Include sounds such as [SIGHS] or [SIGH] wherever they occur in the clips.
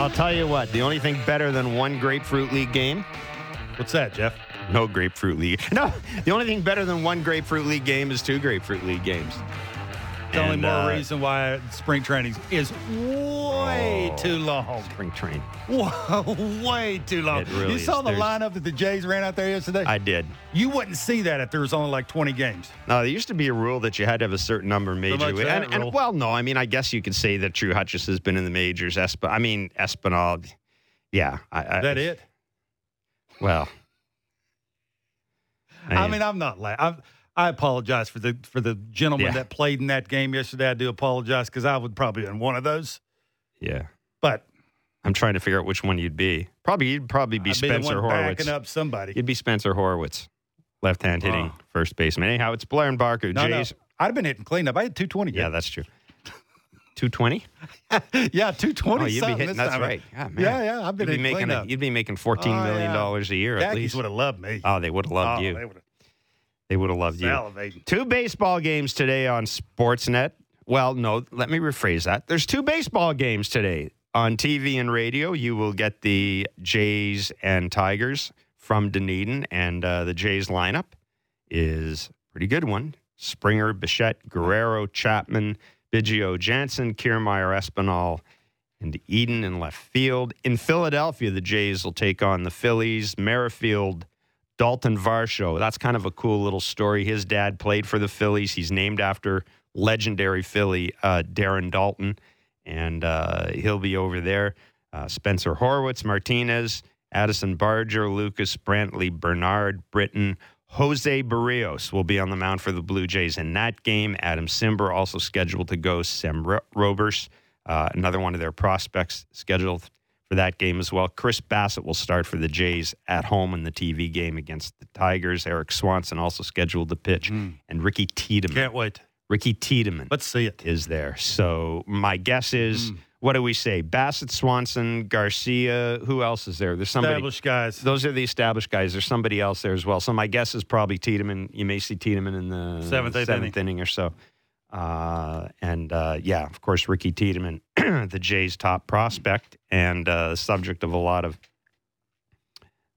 I'll tell you what, the only thing better than one Grapefruit League game, What's that, Jeff? no Grapefruit League. [LAUGHS] No, the only thing better than one Grapefruit League game is two Grapefruit League games. The only more uh, reason why spring training is way. Too oh, long. Spring train. way too long. It really you saw is. the There's- lineup that the Jays ran out there yesterday? I did. you wouldn't see that if there was only like 20 games. No, there used to be a rule that you had to have a certain number of major league. And, and well, no, I mean, I guess you could say that Drew Hutchison has been in the majors. Esp- I mean, Espinal. Yeah, I, I, Is that it? Well, I mean, I'm not laughing. I apologize for the for the gentleman Yeah. that played in that game yesterday. I do apologize because I would probably been one of those. yeah. But I'm trying to figure out which one you'd be. Probably you'd probably be I'd Spencer be Horwitz. backing up somebody. You'd be Spencer Horwitz, left hand hitting first baseman. Anyhow, it's Blair and Barker. no, no, I'd have been hitting cleanup. I had 220. Yeah, that's true. Two twenty. [LAUGHS] yeah, 220. Oh, you'd be hitting. That's time. right. Yeah, man. Yeah, yeah. I've been You'd be hitting making. A, you'd be making fourteen Oh, million yeah. dollars a year at least. would have loved me. Oh, they would have loved Oh, you. They would have They would have loved you. Two baseball games today on Sportsnet. Well, no, let me rephrase that. There's two baseball games today on TV and radio. You will get the Jays and Tigers from Dunedin, and uh, the Jays lineup is pretty good one. Springer, Bichette, Guerrero, Chapman, Biggio, Jansen, Kiermaier, Espinal, and Eden in left field. In Philadelphia, the Jays will take on the Phillies. Merrifield, Dalton Varsho. That's kind of a cool little story. His dad played for the Phillies. He's named after legendary Philly uh, Darren Daulton, and uh, he'll be over there. Uh, Spencer Horwitz, Martinez, Addison Barger, Lukes Brantley, Bernard Britton, Jose Berrios will be on the mound for the Blue Jays in that game. Adam Cimber also scheduled to go. Sam Ro- Robberse, uh, another one of their prospects, scheduled for that game as well. Chris Bassitt will start for the Jays at home in the TV game against the Tigers. Erik Swanson also scheduled to pitch, and Ricky Tiedemann. Can't wait. Ricky Tiedemann Let's see it. is there. So my guess is, what do we say? Bassitt, Swanson, Garcia. Who else is there? There's somebody. Established guys. Those are the established guys. There's somebody else there as well. So my guess is probably Tiedemann. You may see Tiedemann in the Seventh, eighth seventh inning or so. Uh, and uh, yeah, of course, Ricky Tiedemann, [CLEARS THROAT] the Jays' top prospect and uh, subject of a lot of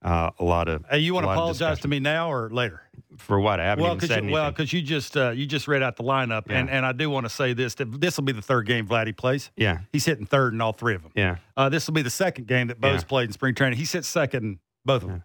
uh, a lot of. Hey, you want to apologize to me now or later? For what? I haven't Well, even because said you, well, 'cause you just uh, you just read out the lineup, and, Yeah. and I do want to say this: that this will be the third game Vladdy plays. yeah, He's hitting third in all three of them. yeah. Uh, this will be the second game that Bo's Yeah. played in spring training. He hit second in both of them.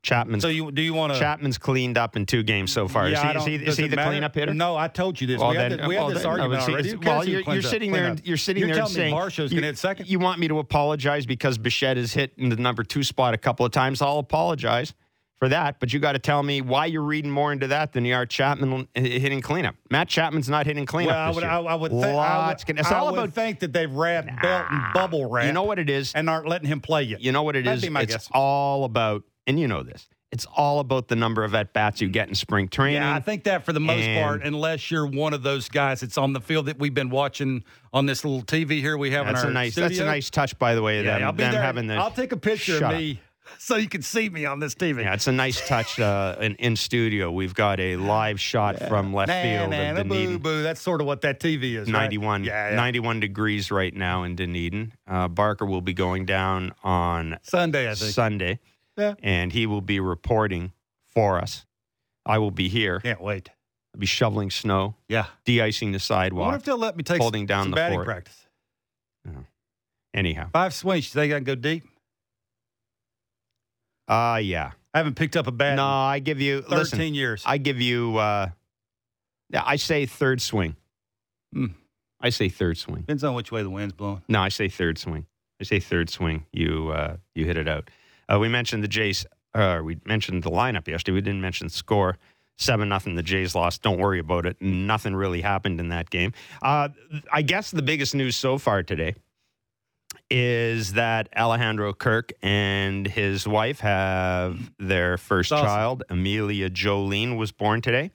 Chapman's So you do you want to? Chapman's cleaned up in two games so far. Yeah, is he, is he, is he the matter? cleanup hitter? No, I told you this. Well, we had, then- the- we had this then- argument no, already. it's- Who cares Well, you're, you're sitting there. and You're sitting You're there and saying Varsho's you, gonna hit second? You want me to apologize because Bichette has hit in the number two spot a couple of times? I'll apologize for that, but you got to tell me why you're reading more into that than you are Chapman hitting cleanup. Matt Chapman's not hitting cleanup. Well, I would. I, I would, think, I would, can- it's I all would about. think that they've wrapped belt and bubble wrap. You know what it is. and aren't letting him play yet. You know what it That'd is? it's guess. all about, and you know this. It's all about the number of at bats you get in spring training. Yeah, I think that for the most And- part, unless you're one of those guys that's on the field that we've been watching on this little TV here we have that's in our a nice. studio. That's a nice touch, by the way. Yeah, them, I'll be them there. having the. I'll take a picture of up. [LAUGHS] so you can see me on this TV. Yeah, it's a nice touch uh, in, in studio. We've got a live shot from left Nah, field nah, of Dunedin. boo, boo. That's sort of what that TV is. right? 91, Yeah, yeah. 91 degrees right now in Dunedin. Uh, Barker will be going down on Sunday, I think. Sunday, Yeah. and he will be reporting for us. I will be here. Can't wait. I'll be shoveling snow, Yeah. de-icing the I wonder sidewalk. if they'll let me take holding some, down some the batting fort. practice. Anyhow, Five swings. You think I can go deep? Uh yeah. I haven't picked up a bat No, in I give you 13 listen. years. I give you. Uh, yeah, I say third swing. Hmm. I say third swing. Depends on which way the wind's blowing. No, I say third swing. I say third swing. You uh, you hit it out. Uh, we mentioned the Jays. Uh, we mentioned the lineup yesterday. We didn't mention the score. Seven nothing. The Jays lost. Don't worry about it. Nothing really happened in that game. Uh, I guess the biggest news so far today is that Alejandro Kirk and his wife have their first awesome. child. Amelia Jolene was born today,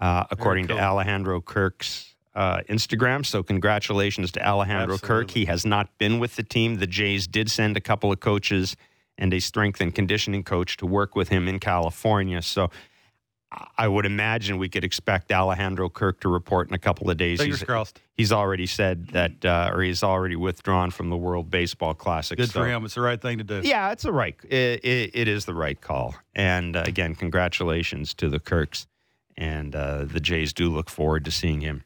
uh, according cool. to Alejandro Kirk's uh, Instagram. So, congratulations to Alejandro Kirk. He has not been with the team. The Jays did send a couple of coaches and a strength and conditioning coach to work with him in California. So, I would imagine we could expect Alejandro Kirk to report in a couple of days. Fingers he's, crossed. he's already said that, uh, or he's already withdrawn from the World Baseball Classic. Good so- for him. It's the right thing to do. Yeah, it's a right. It, it, it is the right call. And uh, again, congratulations to the Kirks, and uh, the Jays do look forward to seeing him.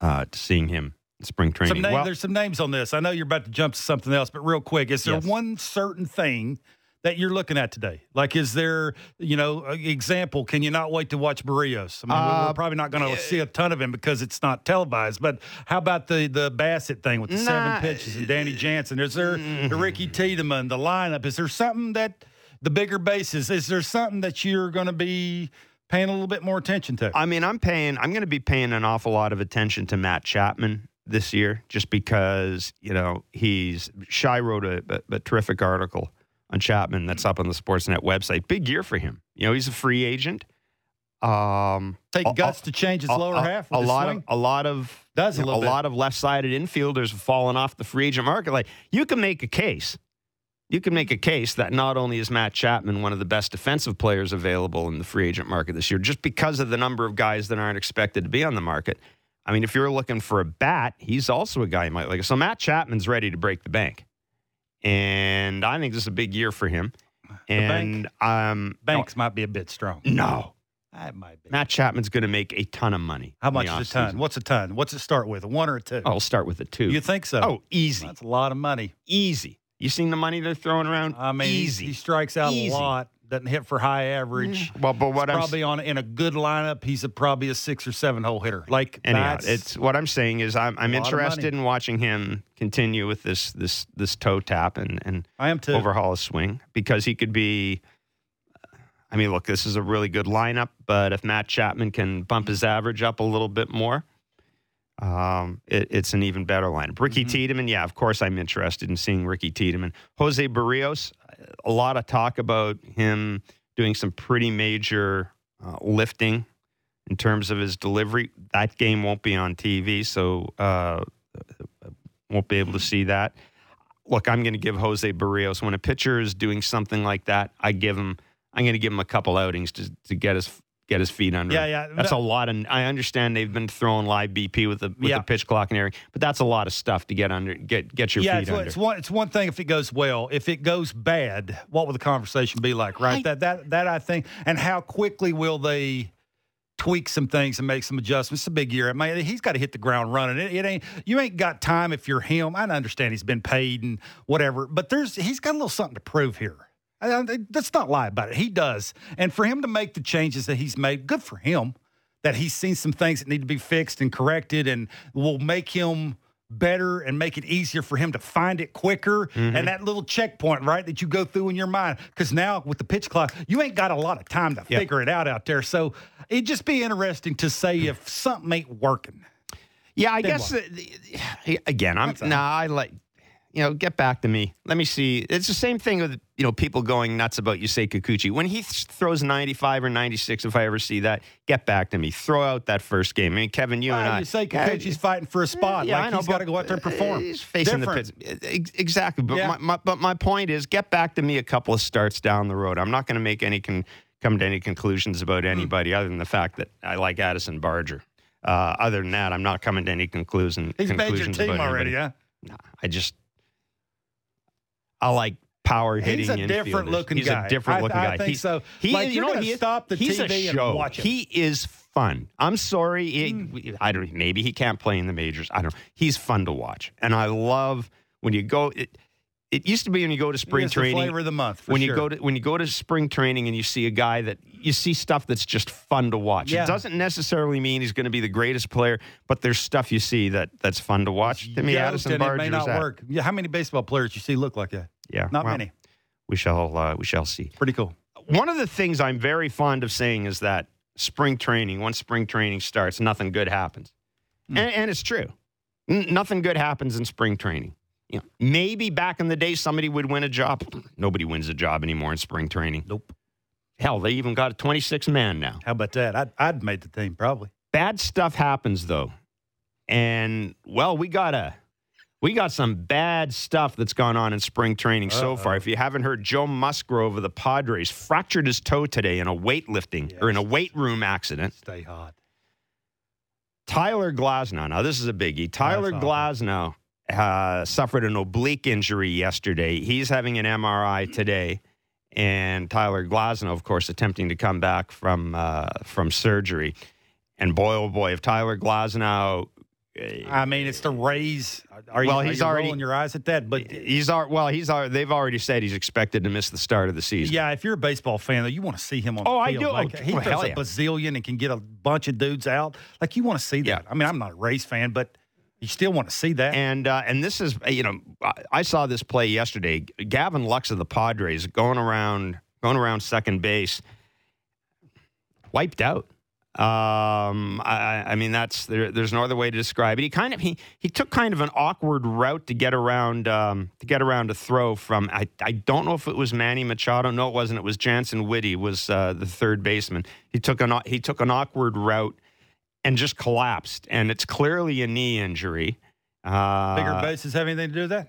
Uh, to seeing him in spring training. Some name, Well, there's some names on this. I know you're about to jump to something else, but real quick, is there Yes. one certain thing that you're looking at today? Like, is there, you know, example? Can you not wait to watch Berrios? I mean, we're- Uh, we're probably not going to see a ton of him because it's not televised. But how about the the Bassitt thing with the Nah, seven pitches and Danny Jansen? Is there the Ricky Tiedemann, the lineup? Is there something that the bigger bases? Is there something that you're going to be paying a little bit more attention to? I mean, I'm paying. I'm going to be paying an awful lot of attention to Matt Chapman this year, just because you know he's. Shi wrote a, a, a terrific article on Chapman that's up on the Sportsnet website. Big year for him. You know, he's a free agent. Um, Take a- guts to change his a- lower a, half. A lot swing? of a lot of Does a you know, bit. lot of left-sided infielders have fallen off the free agent market. Like you can make a case. You can make a case that not only is Matt Chapman one of the best defensive players available in the free agent market this year, just because of the number of guys that aren't expected to be on the market. I mean, if you're looking for a bat, he's also a guy you might like. So Matt Chapman's ready to break the bank, and I think this is a big year for him. And um, Banks might be a bit strong. no, That might be. Matt Chapman's going to make a ton of money. How much is a ton? What's a ton? What's it start with? A one or a two? I'll start with a two. you think so? oh, easy, that's a lot of money. easy. You seen the money they're throwing around? I mean, he- He, strikes out Easy. a lot. Doesn't hit for high average. well, but what I'm probably on in a good lineup, he's a, probably a six or seven hole hitter. Like anyhow, that's it's what I'm saying is I'm I'm a lot of interested in watching him continue with this this this toe tap and and I am too. overhaul his swing because he could be. I mean, look, this is a really good lineup, but if Matt Chapman can bump his average up a little bit more, um, it, it's an even better lineup. Ricky Mm-hmm. Tiedemann, yeah, of course, I'm interested in seeing Ricky Tiedemann. Jose Berrios, a lot of talk about him doing some pretty major uh, lifting in terms of his delivery. That game won't be on TV, so uh, won't be able to see that. Look, I'm going to give Jose Berrios when a pitcher is doing something like that. I give him. I'm going to give him a couple outings to to get his get his feet under. Yeah, him. yeah. That's a lot, and I understand they've been throwing live BP with the with Yeah. the pitch clock and everything, but that's a lot of stuff to get under get get your yeah, feet it's, under. it's one. It's one thing if it goes well. If it goes bad, what will the conversation be like? Right. I- that that that I think, and how quickly will they tweak some things and make some adjustments? It's a big year. I mean, he's got to hit the ground running. It, it ain't you ain't got time if you're him. I understand he's been paid and whatever, but there's he's got a little something to prove here. Let's not lie about it. He does, and for him to make the changes that he's made, good for him. That he's seen some things that need to be fixed and corrected, and will make him better and make it easier for him to find it quicker. Mm-hmm. And that little checkpoint, right, that you go through in your mind. Because now with the pitch clock, you ain't got a lot of time to Yep. figure it out out there. So it'd just be interesting to say if something ain't working. Yeah, I Then guess uh, the- [SIGHS] again, I'm all. nah. I like you know, get back to me. Let me see. It's the same thing with you know people going nuts about Yusei Kikuchi. When he th- throws 95 or 96, if I ever see that, get back to me. Throw out that first game. I mean, Kevin, you and Well, I. you say Yeah, Kikuchi's fighting for a spot. yeah, like I know, he's got to go out there and perform. uh, He's facing Different. the pits. Exactly. But, Yeah. my, my, but my point is get back to me a couple of starts down the road. I'm not going to make any con- come to any conclusions Hmm. about anybody other than the fact that I like Addison Barger. Uh, other than that, I'm not coming to any conclusion. He's made your team already, anybody. huh? Nah, I just I like power hitting. He's a different infielders. looking He's guy. He's a different looking I guy. think He- so. He, Like, you know, he stop the he's TV a and watch him. He is fun. I'm sorry. He- Hmm. I don't. Maybe he can't play in the majors. I don't. know. He's fun to watch, and I love when you go. It, it used to be when you go to spring He is the training. flavor of the month. For when sure. you go to when you go to spring training and you see a guy that you see stuff that's just fun to watch. Yeah. It doesn't necessarily mean he's going to be the greatest player, but there's stuff you see that that's fun to watch. Me, Addison and it may not work. Yeah, how many baseball players you see look like that? Yeah, Not well, many. We shall uh, we shall see. Pretty cool. One of the things I'm very fond of saying is that spring training, once spring training starts, nothing good happens, Hmm. and, and it's true. N- nothing good happens in spring training. You know, maybe back in the day somebody would win a job. [CLEARS THROAT] Nobody wins a job anymore in spring training. Nope. Hell, they even got a 26 man now. How about that? I'd, I'd made the team probably. Bad stuff happens though, and well, we got a We got some bad stuff that's gone on in spring training so Uh-oh. far. If you haven't heard, Joe Musgrove of the Padres fractured his toe today in a weightlifting or in a weight room accident. Stay hot. Tyler Glasnow. Now, this is a biggie. Tyler Glasnow uh, suffered an oblique injury yesterday. He's having an MRI today. And Tyler Glasnow, of course, attempting to come back from uh, from surgery. And boy, oh boy, if Tyler Glasnow, I mean, it's the Rays. Are you, Well, are he's you already- rolling your eyes at that? But he's al- well, he's al- they've already said he's expected to miss the start of the season. yeah, if you're a baseball fan, though, you want to see him on. Oh, the I do. Like, Oh, he well, throws hell a bazillion and can get a bunch of dudes out. Like you want to see that. Yeah. I mean, I'm not a Rays fan, but you still want to see that. And uh, and this is you know I saw this play yesterday. Gavin Lux of the Padres going around going around second base, wiped out. Um, I, I mean that's there, there's no other way to describe it. He kind of he he took kind of an awkward route to get around um, to get around a throw from I I don't know if it was Manny Machado. No, it wasn't. It was Jantzen Witte was uh, the third baseman. He took an he took an awkward route and just collapsed. And it's clearly a knee injury. Uh, Bigger bases have anything to do with that?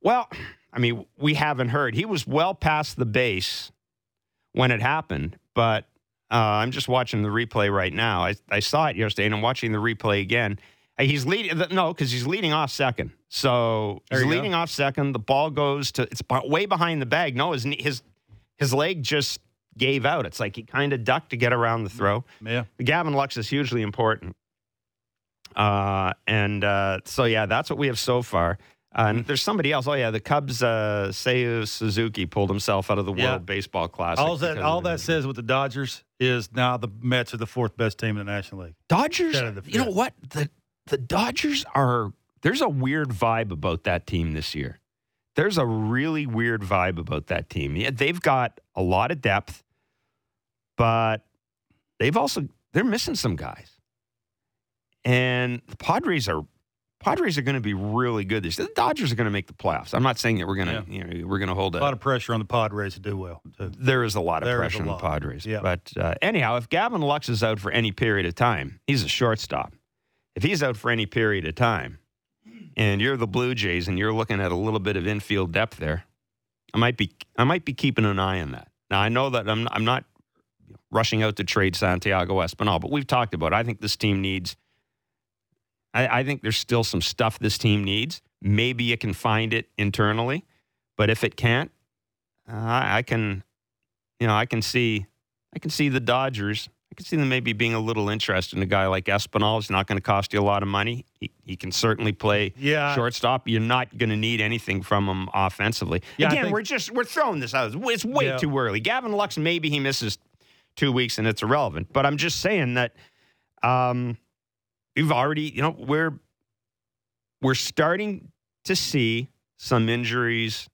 well, I mean, we haven't heard. He was well past the base when it happened, but uh, I'm just watching the replay right now. I, I saw it yesterday, and I'm watching the replay again. Uh, He's leading. No, because he's leading off second. So There he's you go. leading off second. The ball goes to. It's way behind the bag. No, his his his leg just gave out. It's like he kind of ducked to get around the throw. Yeah. Gavin Lux is hugely important. Uh, and uh, so, yeah, that's what we have so far. Uh, and there's somebody else. Oh, yeah, the Cubs, uh, Seiya Suzuki pulled himself out of the World Yeah. Baseball Classic. All that all that says with the Dodgers is now the Mets are the fourth best team in the National League. Dodgers, Instead of the you know what? The, the Dodgers are, there's a weird vibe about that team this year. There's a really weird vibe about that team. Yeah, they've got a lot of depth, but they've also, they're missing some guys. And the Padres are Padres are going to be really good this year. The Dodgers are going to make the playoffs. I'm not saying that we're going to you know we're going to hold A a lot of pressure on the Padres to do well. Too. there is a lot of There pressure on the. Padres. Yeah. But uh, anyhow, if Gavin Lux is out for any period of time, he's a shortstop. If he's out for any period of time, and you're the Blue Jays and you're looking at a little bit of infield depth there, I might be I might be keeping an eye on that. Now I know that I'm I'm not rushing out to trade Santiago Espinal, but we've talked about. It. I think this team needs. I, I think there's still some stuff this team needs. Maybe you can find it internally, but if it can't, uh, I, can, you know, I can see, I can see the Dodgers. I can see them maybe being a little interested in a guy like Espinal. He's not going to cost you a lot of money. He, he can certainly play Yeah. shortstop. You're not going to need anything from him offensively. Yeah, Again, think- we're just we're throwing this out. It's way Yeah. too early. Gavin Lux, maybe he misses two weeks and it's irrelevant. But I'm just saying that um, we've already, you know, we're we're starting to see some injuries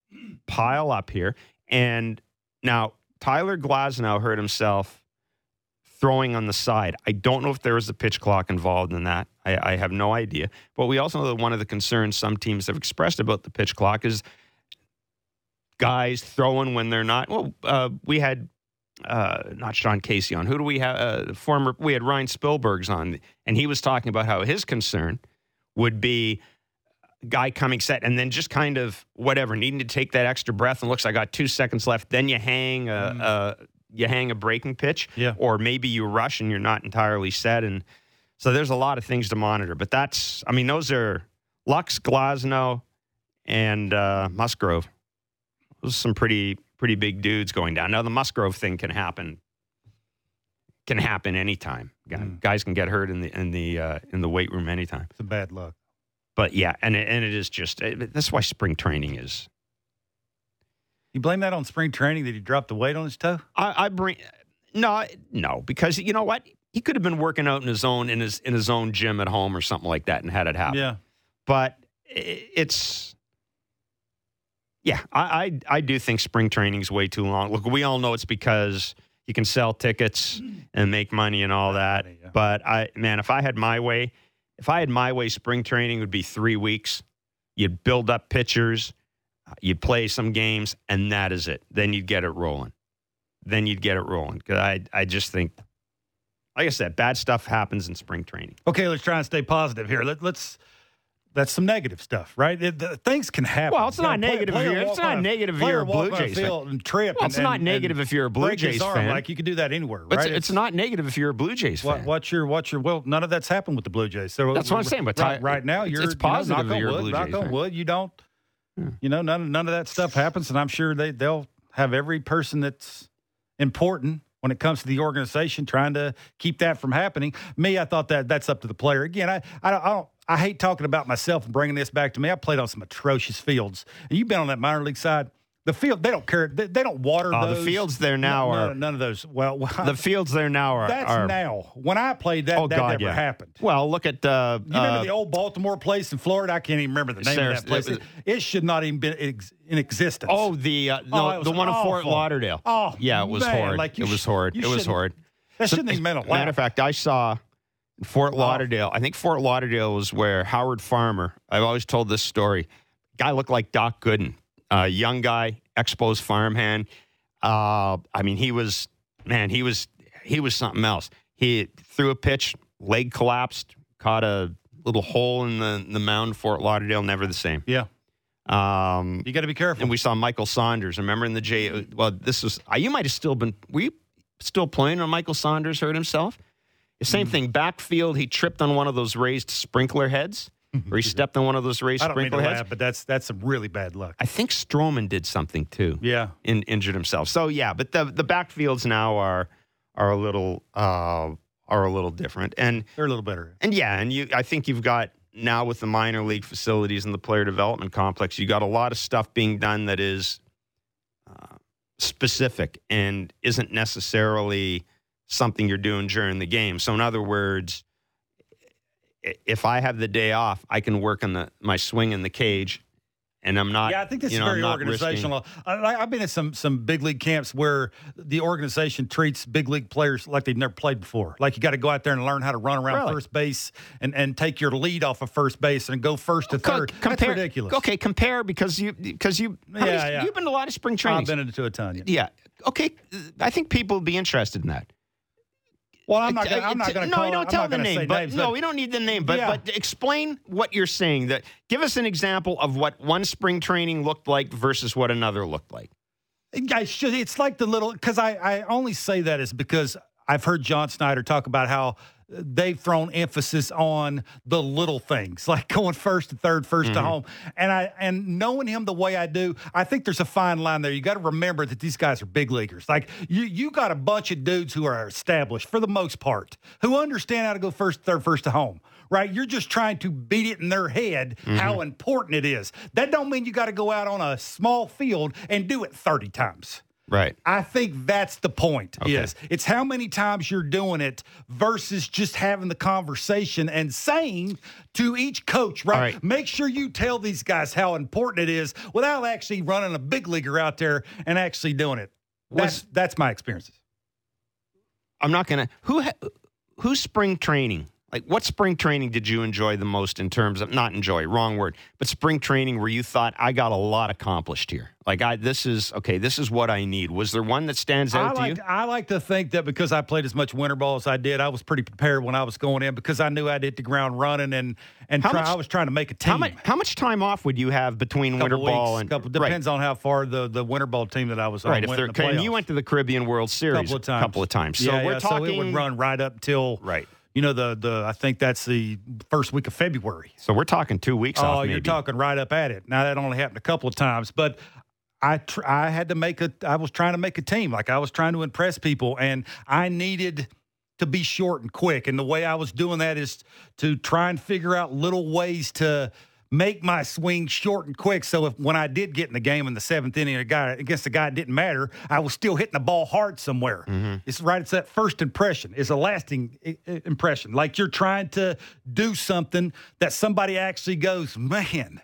pile up here. And now Tyler Glasnow hurt himself throwing on the side. I don't know if there was a pitch clock involved in that. I, I have no idea. But we also know that one of the concerns some teams have expressed about the pitch clock is guys throwing when they're not. Well, uh, we had uh, not Sean Casey on. Who do we have? Uh, former we had Ryan Spilborghs on, and he was talking about how his concern would be guy coming set and then just kind of whatever needing to take that extra breath and looks I got two seconds left. Then you hang a, Mm. a you hang a breaking pitch, Yeah. or maybe you rush and you're not entirely set. And so there's a lot of things to monitor. But that's I mean those are Lux, Glasnow, and uh, Musgrove. Those are some pretty pretty big dudes going down. Now the Musgrove thing can happen can happen anytime. Guy- Mm. Guys can get hurt in the in the uh, in the weight room anytime. It's a bad luck. But yeah, and it, and it is just it, that's why spring training is. You blame that on spring training that he dropped the weight on his toe? I, I bring no no because you know what he could have been working out in his own in his in his own gym at home or something like that and had it happen. Yeah. but i- it's yeah I, I i do think spring training is way too long. Look we all know it's because you can sell tickets and make money and all that but i man if i had my way if i had my way spring training would be three weeks. You'd build up pitchers uh, you'd play some games and that is it. Then you'd get it rolling. Then you'd get it rolling because i i just think like i said bad stuff happens in spring training. Okay, let's try and stay positive here. Let, let's that's some negative stuff, right? It, the, things can happen. Well, it's You know, not play- negative player if you're- it's not a- negative if you're a Blue on Jays fan. and trip. Well, and- it's not and- negative and if you're a Blue Jays arm. fan. Like you could do that anywhere, It's, right? it's not negative if you're a Blue Jays fan. What, what's your what's your well? None of that's happened with the Blue Jays. So That's what I'm saying, but right, right now you're it's you know, positive knock on you're a wood, Blue knock on wood. You don't, you know, none none of that stuff happens, and I'm sure they they'll have every person that's important when it comes to the organization trying to keep that from happening. Me, I thought that that's up to the player. Again, I I don't. I, don't, I hate talking about myself and bringing this back to me. I played on some atrocious fields, and you've been on that minor league side. The field, they don't care. They, they don't water Oh, the fields there now none, are- none, none of those. Well, the fields there now are. that's are now. When I played, that oh that God, never yeah. happened. Well, look at uh, You remember uh, the old Baltimore place in Florida? I can't even remember the name Sarah- of that place. it It, it should not even been ex- in existence. Oh, the uh, no, Oh, the one in Fort. Lauderdale. Oh, yeah, it was man, horrid. like it was sh- horrid. It was horrid. that shouldn't even been allowed. Matter of fact, I saw Fort Oh. Lauderdale. I think Fort Lauderdale was where Howard Farmer. I've always told this story. Guy looked like Doc Gooden, uh, young guy, Expos farmhand. Uh, I mean, he was man. He was he was something else. He threw a pitch, leg collapsed, caught a little hole in the the mound. Fort Lauderdale, never the same. yeah, Um, you got to be careful. and we saw Michael Saunders. Remember in the J? Well, this was uh, you might have still been. Were you still playing when Michael Saunders hurt himself? The same Mm. thing. Backfield, he tripped on one of those raised sprinkler heads, or he stepped on one of those raised I don't mean to sprinkler heads. laugh, but that's that's some really bad luck. I think Stroman did something too. Yeah, In, injured himself. So yeah, but the the backfields now are are a little uh, are a little different. And they're a little better. and yeah, and you I think you've got now with the minor league facilities and the player development complex, you got a lot of stuff being done that is uh, specific and isn't necessarily something you're doing during the game. So in other words, if I have the day off, I can work on the my swing in the cage and I'm not yeah, I think this you is very I'm not risking- organizational. I, I've been at some some big league camps where the organization treats big league players like they've never played before. Like you got to go out there and learn how to run around Really? first base and, and take your lead off of first base and go first to Co- third. That's ridiculous. Okay, compare because you because you how many- Yeah, yeah. you've been to a lot of spring training. I've been into a ton. Yeah. yeah. Okay, I think people would be interested in that. Well, I'm not. Gonna, I'm not going to. No, you don't tell the name, but names, no, we don't need the name. But Yeah. but explain what you're saying. That give us an example of what one spring training looked like versus what another looked like. I should. It's like the little because I, I only say that is because I've heard John Schneider talk about how they've thrown emphasis on the little things [LAUGHS] like going first to third, 1st to mm-hmm. home, and I and knowing him the way I do, I think there's a fine line there. You got to remember that these guys are big leaguers. Like you, you got a bunch of dudes who are established for the most part, who understand how to go first, third, first to home. Right, you're just trying to beat it in their head how mm-hmm. important it is. That don't mean you got to go out on a small field and do it 30 times. Right. I think that's the point. Okay. Is it's how many times you're doing it versus just having the conversation and saying to each coach, right? Right. Make sure you tell these guys how important it is without actually running a big leaguer out there and actually doing it. That's that's my experiences. I'm not gonna. Who ha, who's spring training? Like, what spring training did you enjoy the most in terms of not enjoy, wrong word, but spring training where you thought I got a lot accomplished here? Like, I this is okay. This is what I need. Was there one that stands I out to you? I like to think that because I played as much winter ball as I did, I was pretty prepared when I was going in because I knew I'd hit the ground running and and try, much- I was trying to make a team. How much how much time off would you have between winter couple ball and couple right. depends on how far the, the winter ball team that I was on Right, if the and you went to the Caribbean World Series couple of times. couple of times. So yeah, we're yeah, talking So it would run right up till right. You know the the I think that's the first week of February. So we're talking two weeks Oh, off. you're talking right up at it. Now that only happened a couple of times, but I tr- I had to make a I was trying to make a team. Like I was trying to impress people, and I needed to be short and quick. And the way I was doing that is to try and figure out little ways to make my swing short and quick. So if when I did get in the game in the seventh inning, a guy against a guy it didn't matter, I was still hitting the ball hard somewhere. Mm-hmm. It's right. It's that first impression. It's a lasting impression. Like you're trying to do something that somebody actually goes, man.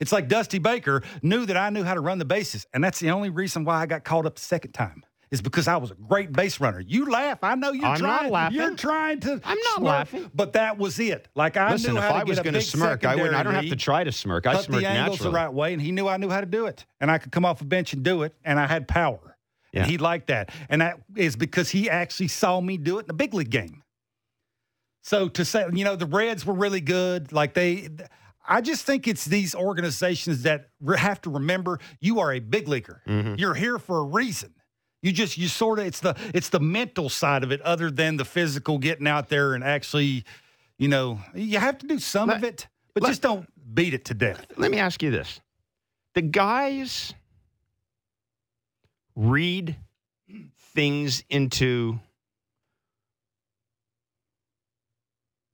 It's like Dusty Baker knew that I knew how to run the bases, and that's the only reason why I got called up the second time. Is because I was a great base runner. You laugh. I know you're trying. I'm not laughing. You're trying to. I'm not smirk, laughing. But that was it. Like I Listen, knew if how to I was going to smirk, I wouldn't. I don't have to try to smirk. I smirk the angles naturally. the right way, and he knew I knew how to do it, and I could come off a bench and do it, and I had power, Yeah. and he liked that, and that is because he actually saw me do it in the big league game. So to say, you know, the Reds were really good. Like they, I just think it's these organizations that have to remember you are a big leaguer. Mhm. You're here for a reason. You just you sort of it's the it's the mental side of it, other than the physical getting out there and actually, you know, you have to do some Let- of it, but let- just don't beat it to death. Let me ask you this: the guys read things into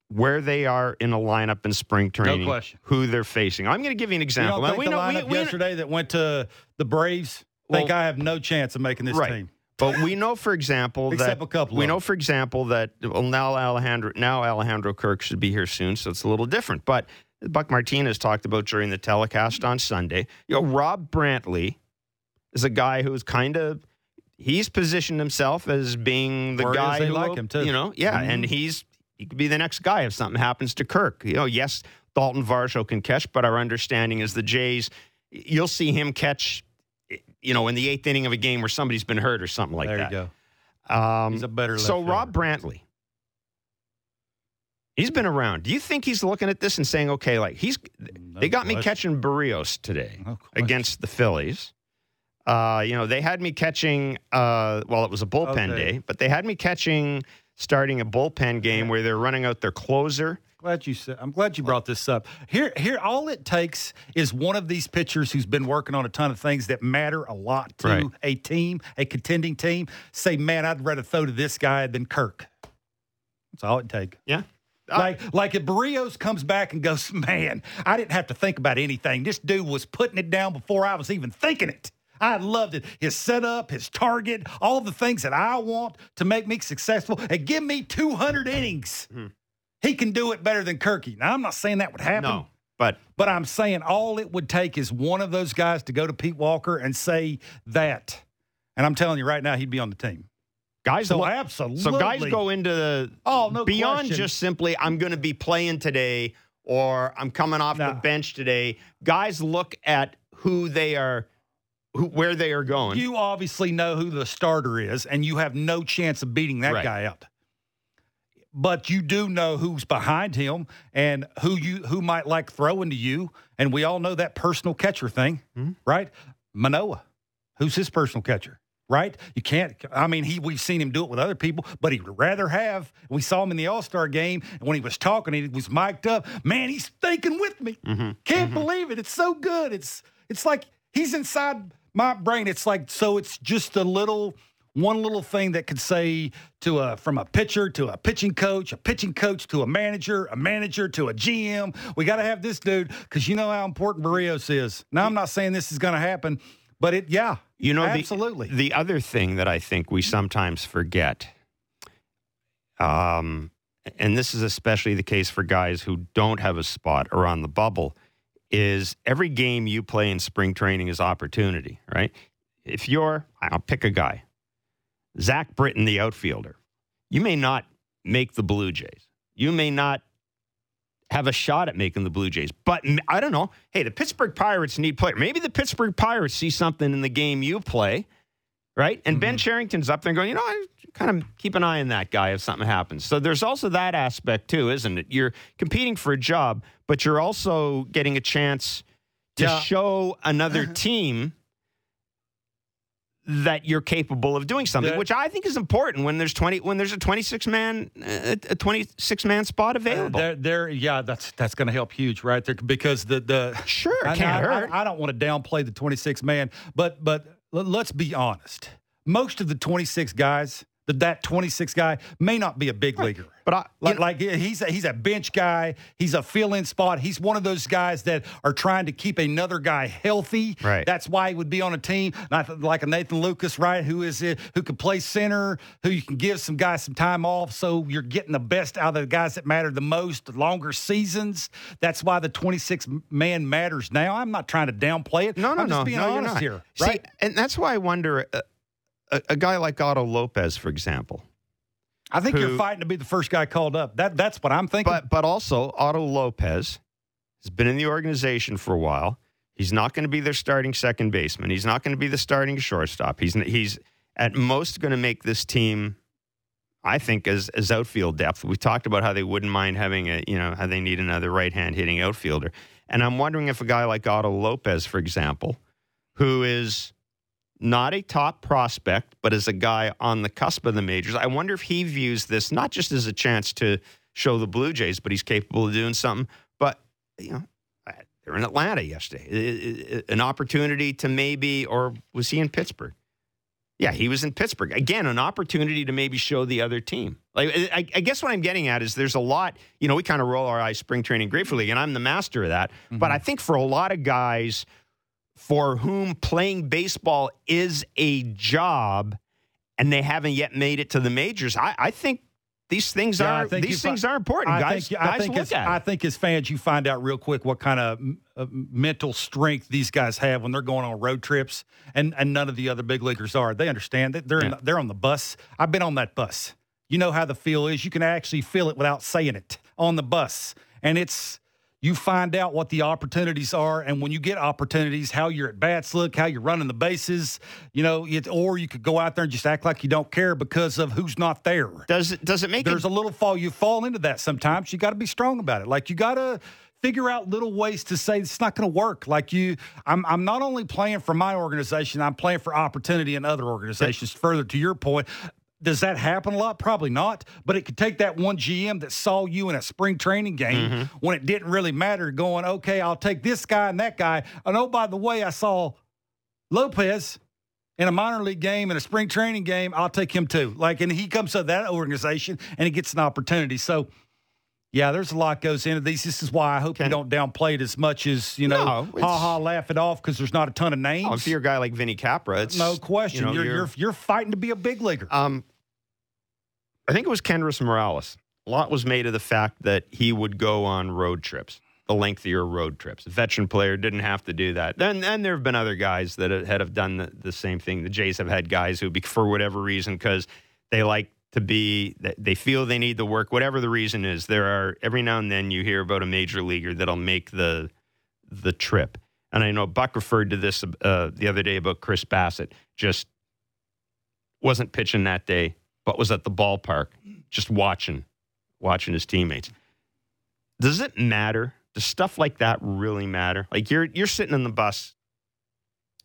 where they are in a lineup in spring training, question. who they're facing. I'm going to give you an You example. think we the know, lineup we- yesterday that went to the Braves think I have no chance of making this Right. team, but we know, for example, [LAUGHS] except that a couple. we know, for example, that well, now Alejandro now Alejandro Kirk should be here soon, so it's a little different. But Buck Martinez talked about during the telecast on Sunday. You know, Rob Brantley is a guy who's kind of he's positioned himself as being the is guy they who like him, too. You know, yeah, Mhm. and he's he could be the next guy if something happens to Kirk. You know, yes, Dalton Varsho can catch, but our understanding is the Jays. You'll see him catch. You know, in the eighth inning of a game where somebody's been hurt or something like there that. you go. Um, He's a better so fielder. Rob Brantley, he's been around. Do you think he's looking at this and saying, "Okay, like he's No they got me catching Berrios today No against the Phillies." Uh, you know, they had me catching. Uh, well, it was a bullpen Okay. day, but they had me catching starting a bullpen game where they're running out their closer. Glad you said. I'm glad you brought this up. Here, here, all it takes is one of these pitchers who's been working on a ton of things that matter a lot to Right. a team, a contending team. Say, man, I'd rather throw to this guy than Kirk. That's all it takes. Yeah, Like, like if Berrios comes back and goes, man, I didn't have to think about anything. This dude was putting it down before I was even thinking it. I loved it. His setup, his target, all the things that I want to make me successful. And give me 200 innings. Mm-hmm. He can do it better than Kirky. Now, I'm not saying that would happen, no, but but I'm saying all it would take is one of those guys to go to Pete Walker and say that. And I'm telling you right now, he'd be on the team. guys, So look- absolutely. so guys go into the Oh, no beyond question. just simply I'm going to be playing today or I'm coming off the bench today. Guys look at who they are, who, where they are going. You obviously know who the starter is, and you have no chance of beating that Right. guy out. But you do know who's behind him and who you who might like throwing to you. And we all know that personal catcher thing, Mhm. right? Manoah, who's his personal catcher, right? You can't. I mean, he we've seen him do it with other people, but he'd rather have. We saw him in the All Star game, and when he was talking, he was mic'd up. Man, he's thinking with me. Mhm. Can't believe it. It's so good. It's it's like he's inside my brain. It's like so. It's just a little one little thing that could say to a from a pitcher to a pitching coach, a pitching coach to a manager, a manager to a GM. We got to have this dude because you know how important Berrios is. Now I'm not saying this is going to happen, but it yeah, You know, absolutely. The, the other thing that I think we sometimes forget, um, and this is especially the case for guys who don't have a spot or on the bubble, is every game you play in spring training is opportunity, right? If you're, I'll pick a guy, Zach Britton, the outfielder, you may not make the Blue Jays. You may not have a shot at making the Blue Jays. But I don't know. Hey, the Pittsburgh Pirates need player. Maybe the Pittsburgh Pirates see something in the game you play, right? And Ben mm-hmm. Cherington's up there going, you know, I kind of keep an eye on that guy if something happens. So there's also that aspect too, isn't it? You're competing for a job, but you're also getting a chance to Yeah. show another uh-huh. team that you're capable of doing something, Yeah. which I think is important when there's 20 when there's a 26 man uh, a 26 man spot available. There, there, yeah, that's that's going to help huge, right there, because the the Sure, I, can't I- hurt. I, I don't want to downplay the 26 man, but but l- let's be honest. Most of the 26 guys, that that 26 guy may not be a big leaguer. But I, Like, know- like he's a, he's a bench guy. He's a fill-in spot. He's one of those guys that are trying to keep another guy healthy. Right. That's why he would be on a team, not like a Nathan Lukes, right? Who is it? Who can play center? Who you can give some guys some time off, so you're getting the best out of the guys that matter the most. Longer seasons. That's why the 26 man matters now. I'm not trying to downplay it. No, no, I'm no, just being no, honest here, See, and that's why I wonder uh, a, a guy like Otto Lopez, for example, I think who- you're fighting to be the first guy called up. That that's what I'm thinking. but but also Otto Lopez has been in the organization for a while. He's not going to be their starting second baseman. He's not going to be the starting shortstop. He's he's at most going to make this team I think as as outfield depth. We talked about how they wouldn't mind having a you know how they need another right hand hitting outfielder, and I'm wondering if a guy like Otto Lopez, for example, who is not a top prospect, but as a guy on the cusp of the majors, I wonder if he views this not just as a chance to show the Blue Jays, but he's capable of doing something. But you know, they're in Atlanta yesterday, an opportunity to maybe, or was he in Pittsburgh? Yeah, he was in Pittsburgh. Again, an opportunity to maybe show the other team. Like, I, I guess what I'm getting at is there's a lot, you know, we kind of roll our eyes spring training Grapefruit League, and I'm the master of that. Mm-hmm. But I think for a lot of guys for whom playing baseball is a job and they haven't yet made it to the majors, I, I think these things yeah, are these things are important, I guys. Think, guys I think look at I think as fans, you find out real quick what kind of uh, mental strength these guys have when they're going on road trips, and and none of the other big leaguers are. They understand that they're yeah. in, they're on the bus. I've been on that bus. You know how the feel is. You can actually feel it without saying it on the bus, and it's you find out what the opportunities are, and when you get opportunities, how your at bats look, how you're running the bases, you know, it, or you could go out there and just act like you don't care because of who's not there. Does it? Does it make? There's it- a little fall. You fall into that sometimes. You got to be strong about it. Like you got to figure out little ways to say it's not going to work. Like you, I'm, I'm not only playing for my organization, I'm playing for opportunity in other organizations. Further to your point, does that happen a lot? Probably not. But it could take that one GM that saw you in a spring training game mm-hmm. when it didn't really matter, going, okay, I'll take this guy and that guy. And oh, by the way, I saw Lopez in a minor league game in a spring training game. I'll take him too. Like, and he comes to that organization and he gets an opportunity. So, yeah, there's a lot goes into these. This is why I hope you don't downplay it as much as you know, no, ha ha, laugh it off because there's not a ton of names. Oh, if you're a guy like Vinny Capra, it's no question. You know, you're, you're, you're you're fighting to be a big leaguer. Um, I think it was Kendrys Morales. A lot was made of the fact that he would go on road trips, the lengthier road trips. A veteran player didn't have to do that. Then, then there have been other guys that had have done the, the same thing. The Jays have had guys who, for whatever reason, because they like to be, they feel they need the work, whatever the reason is. There are every now and then you hear about a major leaguer that'll make the the trip. And I know Buck referred to this uh, the other day about Chris Bassitt Just wasn't pitching that day but was at the ballpark just watching, watching his teammates. Does it matter? Does stuff like that really matter? Like you're you're sitting in the bus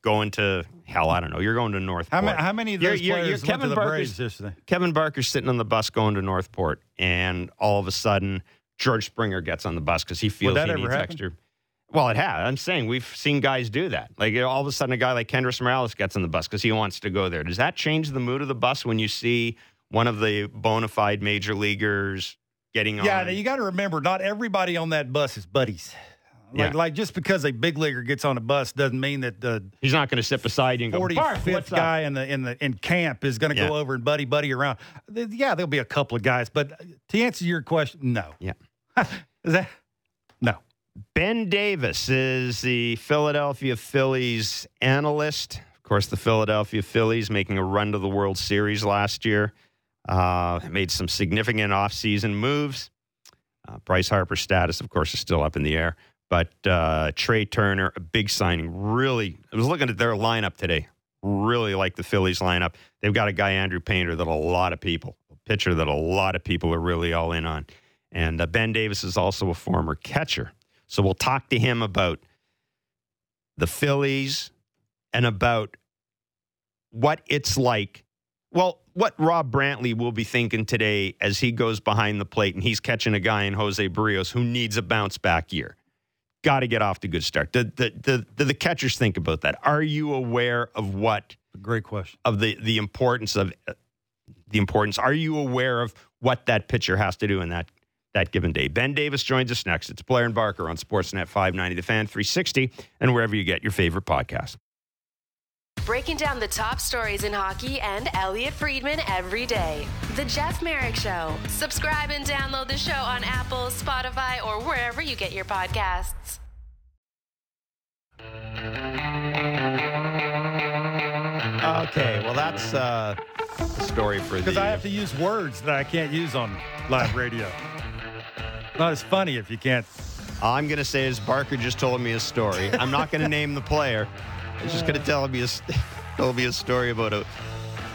going to hell, I don't know. You're going to Northport. How, how many of those you're, players you're, you're Kevin Barker's, yesterday? Kevin Barker's sitting on the bus going to Northport, and all of a sudden George Springer gets on the bus because he feels he needs extra. Well, it has. I'm saying we've seen guys do that. Like all of a sudden, a guy like Kendrys Morales gets on the bus because he wants to go there. Does that change the mood of the bus when you see one of the bona fide major leaguers getting on? Yeah, you got to remember, not everybody on that bus is buddies. Like, yeah. like just because a big leaguer gets on a bus doesn't mean that the he's not going to sit beside you and go. Forty fifth guy in the in the in camp is going to yeah. go over and buddy buddy around. Yeah, there'll be a couple of guys, but uh, to answer your question, no. Yeah, [LAUGHS] is that? Ben Davis is the Philadelphia Phillies analyst. Of course, the Philadelphia Phillies making a run to the World Series last year. Uh, made some significant offseason moves. Uh, Bryce Harper's status, of course, is still up in the air. But uh, Trea Turner, a big signing. Really, I was looking at their lineup today. Really like the Phillies lineup. They've got a guy, Andrew Painter, that a lot of people, a pitcher that a lot of people are really all in on. And uh, Ben Davis is also a former catcher. So we'll talk to him about the Phillies and about what it's like. Well, what Rob Brantley will be thinking today as he goes behind the plate and he's catching a guy in Jose Berrios who needs a bounce back year. Got to get off to a good start. Do the, the, the, the catchers think about that? Are you aware of what? Great question. Of the, the importance of uh, the importance. Are you aware of what that pitcher has to do in that that given day. Ben Davis joins us next. It's Blair and Barker on Sportsnet 590, The Fan 360, and wherever you get your favorite podcast. Breaking down the top stories in hockey and Elliotte Friedman every day. The Jeff Marek Show. Subscribe and download the show on Apple, Spotify, or wherever you get your podcasts. Okay, well, that's uh, a story for the. Because I have to use words that I can't use on live radio. Not as funny if you can't. All I'm going to say is Barker just told me a story. I'm not going to name the player. He's just going to tell me a, tell [LAUGHS] me a story about a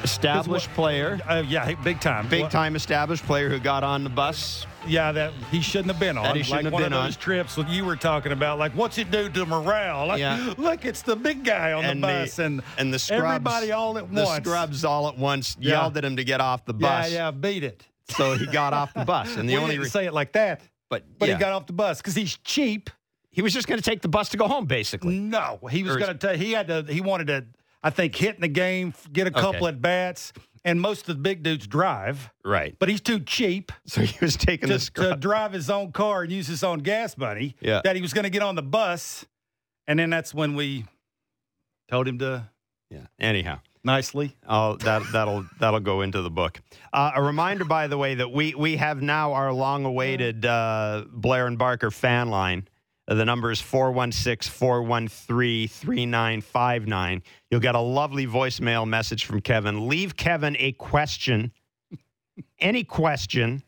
established player, Uh, yeah, big time. big Well, time established player who got on the bus. Yeah, that he shouldn't have been on. That he shouldn't like have one been of on. trips that you were talking about. Like, what's it do to morale? Like, Yeah. [GASPS] look, it's the big guy on and the bus, and and the scrubs, everybody all at once. the scrubs all at once Yeah. yelled at him to get off the bus. Yeah, yeah, beat it. So he got off the bus, and the we only didn't re- say it like that, but but yeah. he got off the bus because he's cheap. he was just going to take the bus to go home, basically. No, he was going to tell. He had to. He wanted to. I think hit in the game, get a couple Okay. at bats, and most of the big dudes drive, Right. but he's too cheap So he was taking to, the to drive his own car and use his own gas money. Yeah. that he was going to get on the bus, and then that's when we told him to yeah. Anyhow. Nicely. Oh, that that'll that'll go into the book. Uh, a reminder, by the way, that we we have now our long-awaited uh, Blair and Barker fan line. The number is 416-413-3959. You'll get a lovely voicemail message from Kevin. Leave Kevin a question, any question,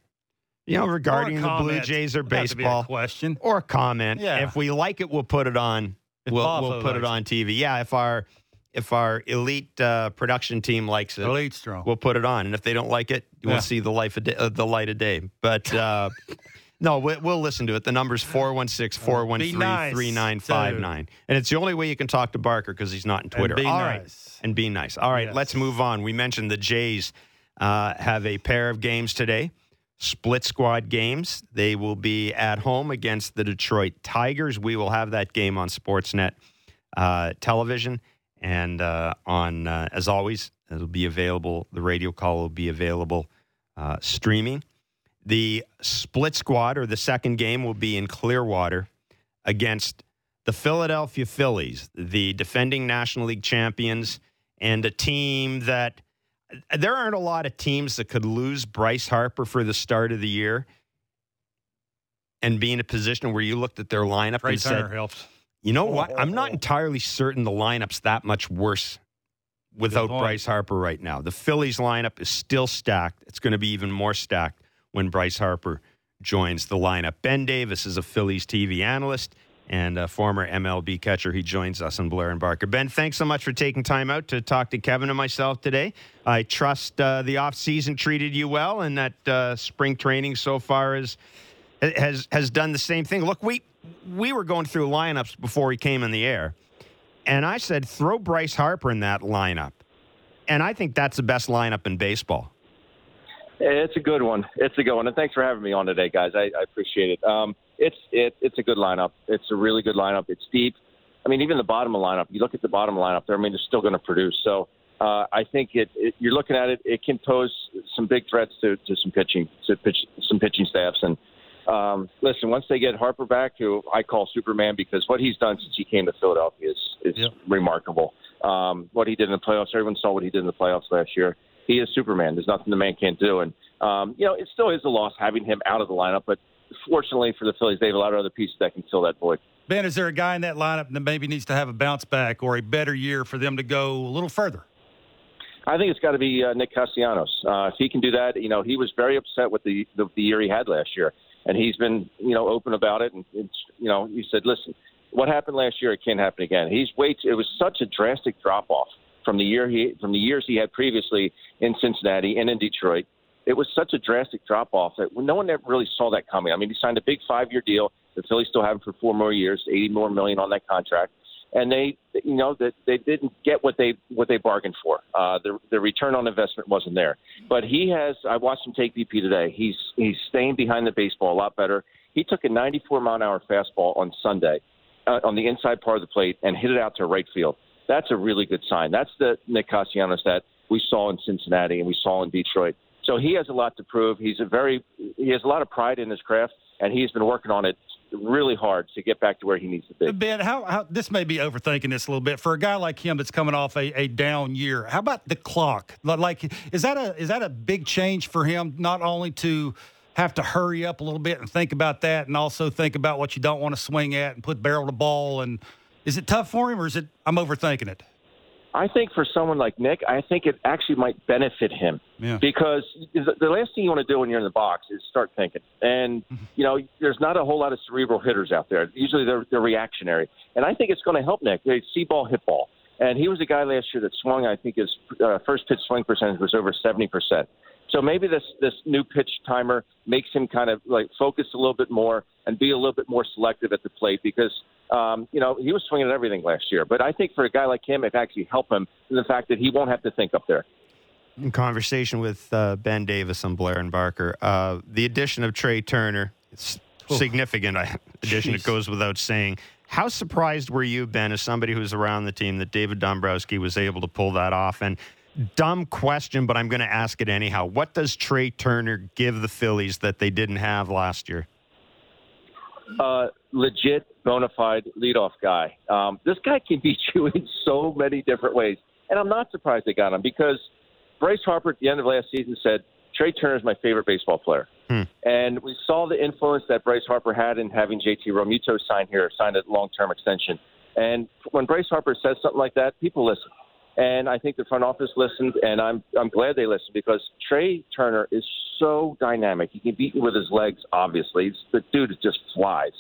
you know, regarding the Blue. Jays or Doesn't have to be a baseball, question. or a comment. Yeah. If we like it, we'll put it on. If we'll we'll put it on TV. Yeah, if our if our elite uh, production team likes it, Elite strong. we'll put it on. And if they don't like it, you Yeah. won't see the life of day, uh, the light of day. But uh, [LAUGHS] no, we, we'll listen to it. The number's 416-413-3959. And it's the only way you can talk to Barker because he's not in Twitter. be All right. nice. And be nice. All right, Yes. let's move on. We mentioned the Jays uh, have a pair of games today. Split squad games. They will be at home against the Detroit Tigers. We will have that game on Sportsnet uh, television and uh, on, uh, as always, it'll be available. The radio call will be available uh, streaming. The split squad or the second game will be in Clearwater against the Philadelphia Phillies, the defending National League champions, and a team that there aren't a lot of teams that could lose Bryce Harper for the start of the year and be in a position where you looked at their lineup and said, helps. You know what? I'm not entirely certain the lineup's that much worse without. Bryce Harper right now. The Phillies lineup is still stacked. It's going to be even more stacked when Bryce Harper joins the lineup. Ben Davis is a Phillies TV analyst and a former MLB catcher. He joins us on Blair and Barker. Ben, thanks so much for taking time out to talk to Kevin and myself today. I trust uh, the offseason treated you well and that uh, spring training so far is has has done the same thing. Look, we we were going through lineups before he came in the air, and I said throw Bryce Harper in that lineup, and I think that's the best lineup in baseball. It's a good one. It's a good one, and thanks for having me on today, guys. I, I appreciate it. Um, it's it, it's a good lineup. It's a really good lineup. It's deep. I mean, even the bottom of the lineup. You look at the bottom of the lineup. There, I mean, they're still going to produce. So uh, I think it, it. You're looking at it. It can pose some big threats to, to some pitching, to pitch, some pitching staffs. And um, listen, once they get Harper back, who I call Superman because what he's done since he came to Philadelphia is is remarkable. Um, what he did in the playoffs. Everyone saw what he did in the playoffs last year he is Superman. There's nothing the man can't do. And, um, you know, it still is a loss having him out of the lineup, but fortunately for the Phillies, they have a lot of other pieces that can fill that void. Ben, is there a guy in that lineup that maybe needs to have a bounce back or a better year for them to go a little further? I think it's got to be uh, Nick Castellanos. Uh, if he can do that, you know, he was very upset with the, the the year he had last year, and he's been, you know, open about it. And it's, you know, he said, "Listen, what happened last year, it can't happen again." He's wait. It was such a drastic drop off from the year he from the years he had previously in Cincinnati and in Detroit. It was such a drastic drop off that no one ever really saw that coming. I mean, he signed a big five year deal. The Phillies still have him for four more years, eighty more million on that contract and they you know that they didn't get what they what they bargained for. Uh, the the return on investment wasn't there. But he has. I watched him take BP today. He's he's staying behind the baseball a lot better. He took a 94 mile an hour fastball on Sunday uh, on the inside part of the plate and hit it out to right field. That's a really good sign. That's the Nick Castellanos that we saw in Cincinnati and we saw in Detroit. So he has a lot to prove. He's a very he has a lot of pride in his craft, and he's been working on it really hard to get back to where he needs to be. Ben, how, how this may be overthinking this a little bit for a guy like him that's coming off a, a down year. How about the clock? Like, is that a is that a big change for him? Not only to have to hurry up a little bit and think about that, and also think about what you don't want to swing at and put barrel to ball. And is it tough for him, or is it I'm overthinking it? I think for someone like Nick, I think it actually might benefit him Yeah. because the last thing you want to do when you're in the box is start thinking. And [LAUGHS] you know, there's not a whole lot of cerebral hitters out there. Usually they're they're reactionary, and I think it's going to help Nick. They see ball, hit ball. And he was a guy last year that swung. I think his uh, first pitch swing percentage was over 70 percent. So maybe this this new pitch timer makes him kind of like focus a little bit more and be a little bit more selective at the plate because um, you know he was swinging at everything last year. But I think for a guy like him, it actually helped him in the fact that he won't have to think up there. In conversation with uh, Ben Davis on Blair and Barker, uh, the addition of Trey Turner, it's significant addition. Jeez. It goes without saying. How surprised were you, Ben, as somebody who's around the team, that David Dombrowski was able to pull that off? And dumb question, but I'm going to ask it anyhow. What does Trey Turner give the Phillies that they didn't have last year? Uh, legit, bona fide leadoff guy. Um, this guy can beat [LAUGHS] you in so many different ways, and I'm not surprised they got him because Bryce Harper at the end of last season said Trey Turner is my favorite baseball player. Hmm. And we saw the influence that Bryce Harper had in having JT Realmuto sign here, sign a long term extension. And when Bryce Harper says something like that, people listen. And I think the front office listened, and I'm I'm glad they listened because Trey Turner is so dynamic. He can beat you with his legs, obviously. He's, the dude just flies.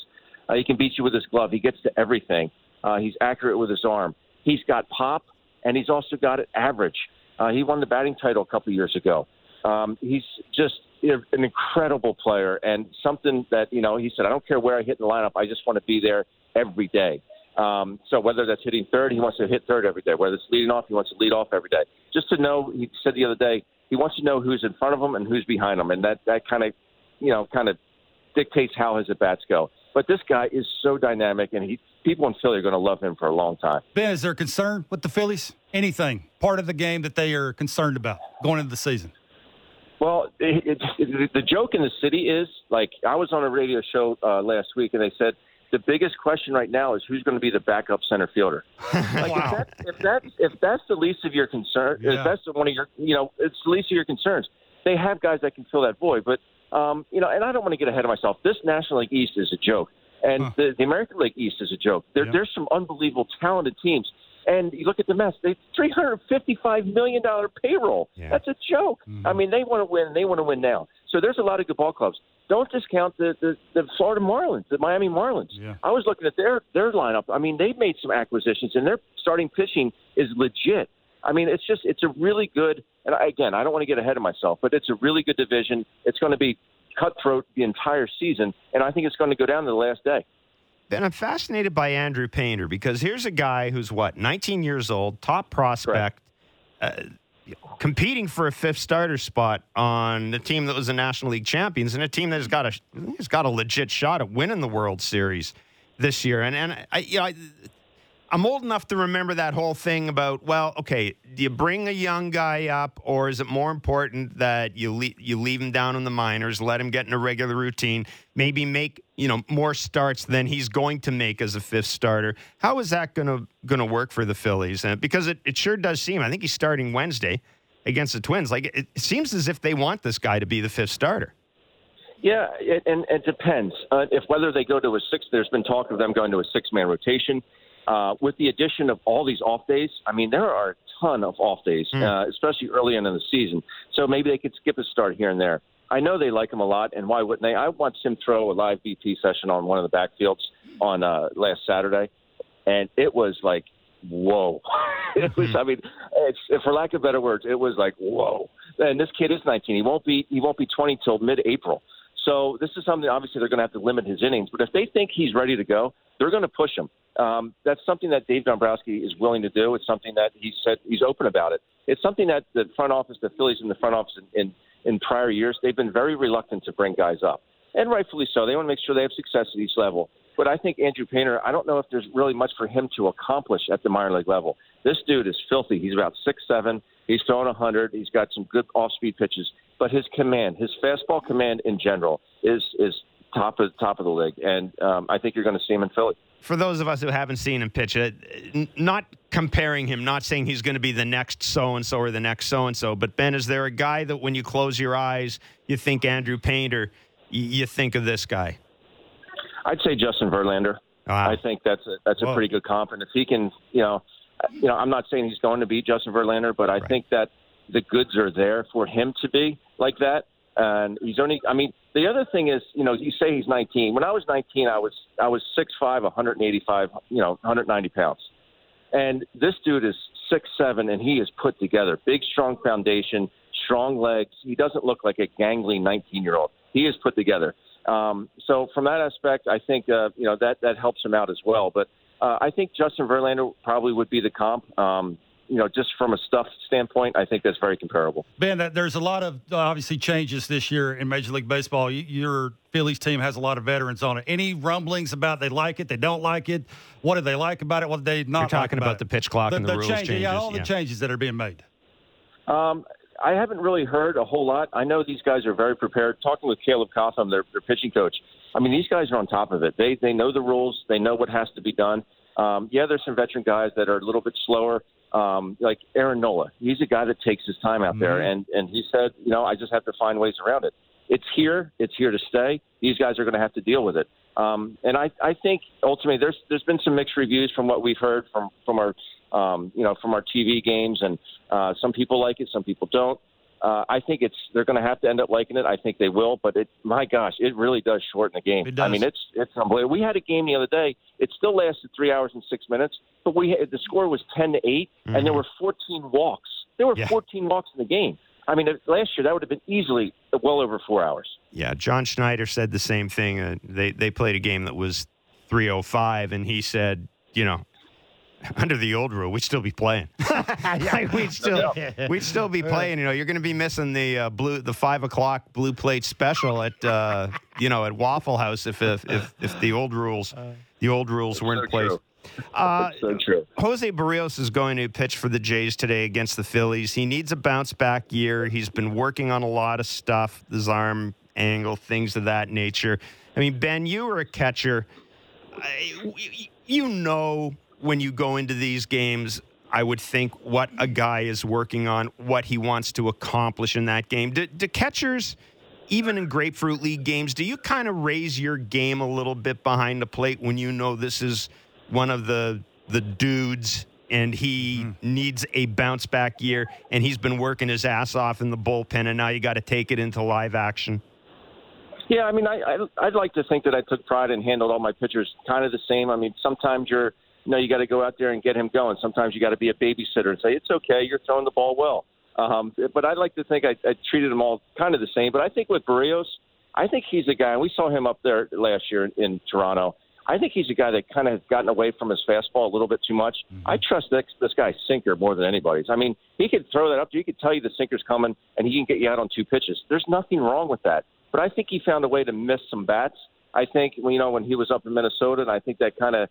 Uh, he can beat you with his glove. He gets to everything. Uh, he's accurate with his arm. He's got pop, and he's also got it average. Uh, he won the batting title a couple years ago. Um, he's just an incredible player and something that, you know, he said, I don't care where I hit in the lineup. I just want to be there every day. Um, so whether that's hitting third, he wants to hit third every day. Whether it's leading off, he wants to lead off every day. Just to know, he said the other day, he wants to know who's in front of him and who's behind him, and that that kind of, you know, kind of dictates how his at bats go. But this guy is so dynamic, and he people in Philly are going to love him for a long time. Ben, is there concern with the Phillies? Anything part of the game that they are concerned about going into the season? Well, it, it, it, the joke in the city is like I was on a radio show uh, last week, and they said the biggest question right now is who's going to be the backup center fielder. [LAUGHS] Like wow. if, that, if that's if that's the least of your concern, yeah. if that's one of your you know it's the least of your concerns. They have guys that can fill that void, but um, you know, and I don't want to get ahead of myself. This National League East is a joke, and huh. the, the American League East is a joke. There, yeah. There's some unbelievable talented teams. And you look at the Mets; they three hundred fifty-five million dollar payroll. Yeah. That's a joke. Mm-hmm. I mean, they want to win. They want to win now. So there's a lot of good ball clubs. Don't discount the the, the Florida Marlins, the Miami Marlins. Yeah. I was looking at their their lineup. I mean, they've made some acquisitions, and their starting pitching is legit. I mean, it's just it's a really good. And again, I don't want to get ahead of myself, but it's a really good division. It's going to be cutthroat the entire season, and I think it's going to go down to the last day. Ben, I'm fascinated by Andrew Painter because here's a guy who's what 19 years old, top prospect, uh, competing for a fifth starter spot on the team that was the National League champions and a team that has got a has got a legit shot at winning the World Series this year. And and I, you know, I, I'm old enough to remember that whole thing about well, okay, do you bring a young guy up, or is it more important that you le- you leave him down in the minors, let him get in a regular routine, maybe make you know more starts than he's going to make as a fifth starter? How is that going to work for the Phillies? And because it, it sure does seem, I think he's starting Wednesday against the Twins. Like it, it seems as if they want this guy to be the fifth starter. Yeah, it, and it depends uh, if whether they go to a six. There's been talk of them going to a six-man rotation. Uh, with the addition of all these off days, I mean, there are a ton of off days, mm. uh, especially early in the season. So maybe they could skip a start here and there. I know they like him a lot, and why wouldn't they? I watched him throw a live BP session on one of the backfields on uh, last Saturday, and it was like, whoa. [LAUGHS] it was, I mean, it's, for lack of better words, it was like, whoa. And this kid is 19. He won't be he won't be 20 till mid-April. So this is something obviously they're going to have to limit his innings. But if they think he's ready to go, they're going to push him. Um, that's something that Dave Dombrowski is willing to do. It's something that he said he's open about it. It's something that the front office, the Phillies in the front office in, in, in prior years, they've been very reluctant to bring guys up, and rightfully so. They want to make sure they have success at each level. But I think Andrew Painter, I don't know if there's really much for him to accomplish at the minor league level. This dude is filthy. He's about six seven. He's throwing 100. He's got some good off-speed pitches, but his command, his fastball command in general, is is top of top of the league. And um, I think you're going to see him in Philly for those of us who haven't seen him pitch, uh, not comparing him, not saying he's going to be the next so and so or the next so and so, but Ben, is there a guy that when you close your eyes, you think Andrew Painter, you think of this guy? I'd say Justin Verlander. Wow. I think that's a, that's a pretty good comp, and if he can, you know, you know, I'm not saying he's going to be Justin Verlander, but I right. think that the goods are there for him to be like that. And he's only, I mean, the other thing is, you know, you say he's 19. When I was 19, I was I was 6'5", 185, you know, 190 pounds. And this dude is six seven, and he is put together. Big, strong foundation, strong legs. He doesn't look like a gangly 19 year old. He is put together. Um, so from that aspect, I think uh, you know that that helps him out as well. But uh, I think Justin Verlander probably would be the comp. Um, you know, just from a stuff standpoint, I think that's very comparable. Ben, there's a lot of obviously changes this year in Major League Baseball. Your Phillies team has a lot of veterans on it. Any rumblings about they like it, they don't like it? What do they like about it? What do they not? You're talking like about, about the pitch clock the, and the, the rules changes, changes. Yeah, all yeah. the changes that are being made. Um, I haven't really heard a whole lot. I know these guys are very prepared. Talking with Caleb Cotham, their, their pitching coach, I mean, these guys are on top of it. They they know the rules. They know what has to be done. Um, yeah, there's some veteran guys that are a little bit slower, um, like Aaron Nola. He's a guy that takes his time out there, and and he said, you know, I just have to find ways around it. It's here. It's here to stay. These guys are going to have to deal with it. Um, and I, I think ultimately there's there's been some mixed reviews from what we've heard from from our um, you know from our TV games, and uh, some people like it, some people don't. Uh, I think it's they're going to have to end up liking it. I think they will, but it, my gosh, it really does shorten the game. It does. I mean, it's it's unbelievable. We had a game the other day. It still lasted three hours and six minutes, but we had, the score was ten to 8 and there were fourteen walks. There were Yeah. fourteen walks in the game. I mean, last year that would have been easily well over four hours. Yeah, John Schneider said the same thing. Uh, they they played a game that was 305, and he said, you know, [LAUGHS] under the old rule, we'd still be playing. [LAUGHS] Like, we'd still we'd still be playing. You know, you're going to be missing the uh, blue the five o'clock blue plate special at uh, you know at Waffle House if if if, if the old rules the old rules were in so place. Uh, So true. Jose Berrios is going to pitch for the Jays today against the Phillies. He needs a bounce back year. He's been working on a lot of stuff, his arm angle, things of that nature. I mean, Ben, you were a catcher. I, you know, when you go into these games, I would think what a guy is working on, what he wants to accomplish in that game. Do, do catchers, even in Grapefruit League games, do you kind of raise your game a little bit behind the plate when you know this is one of the the dudes and he mm-hmm. needs a bounce back year and he's been working his ass off in the bullpen and now you got to take it into live action? Yeah, I mean, I, I I'd like to think that I took pride and handled all my pitchers kind of the same. I mean, sometimes you're, know, you got to go out there and get him going. Sometimes you got to be a babysitter and say it's okay, you're throwing the ball well. Um, but I'd like to think I, I treated them all kind of the same. But I think with Berrios, I think he's a guy. And we saw him up there last year in, in Toronto. I think he's a guy that kind of has gotten away from his fastball a little bit too much. I trust this, this guy's sinker more than anybody's. I mean, he could throw that up. He could tell you the sinker's coming, and he can get you out on two pitches. There's nothing wrong with that. But I think he found a way to miss some bats. I think, you know, when he was up in Minnesota, and I think that kind of,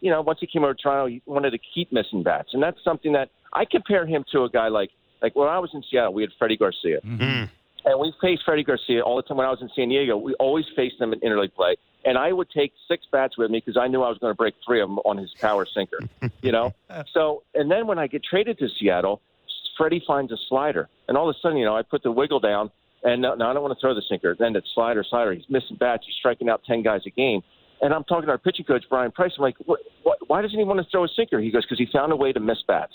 you know, once he came over to Toronto, he wanted to keep missing bats, and that's something that I compare him to a guy like, like when I was in Seattle, we had Freddie Garcia. Mm. And we faced Freddie Garcia all the time when I was in San Diego. We always faced him in interleague play. And I would take six bats with me because I knew I was going to break three of them on his power sinker, [LAUGHS] you know? So, and then when I get traded to Seattle, Freddie finds a slider. And all of a sudden, you know, I put the wiggle down and now, now I don't want to throw the sinker. Then it's slider, slider. He's missing bats. He's striking out 10 guys a game. And I'm talking to our pitching coach, Brian Price. I'm like, what, what, why doesn't he want to throw a sinker? He goes, because he found a way to miss bats.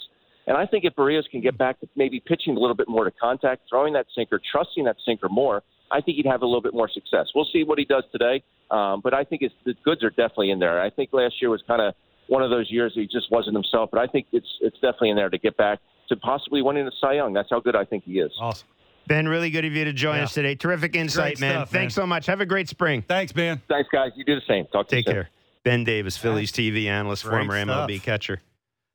And I think if Berrios can get back to maybe pitching a little bit more to contact, throwing that sinker, trusting that sinker more, I think he'd have a little bit more success. We'll see what he does today, um, but I think it's, the goods are definitely in there. I think last year was kind of one of those years he just wasn't himself, but I think it's it's definitely in there to get back to possibly winning the Cy Young. That's how good I think he is. Awesome. Ben, really good of you to join Yeah. us today. Terrific insight, man. stuff, Thanks man. so much. Have a great spring. Thanks, Ben. Thanks, guys. You do the same. Talk to Take you soon. care. Ben Davis, Phillies TV analyst, Great former MLB catcher.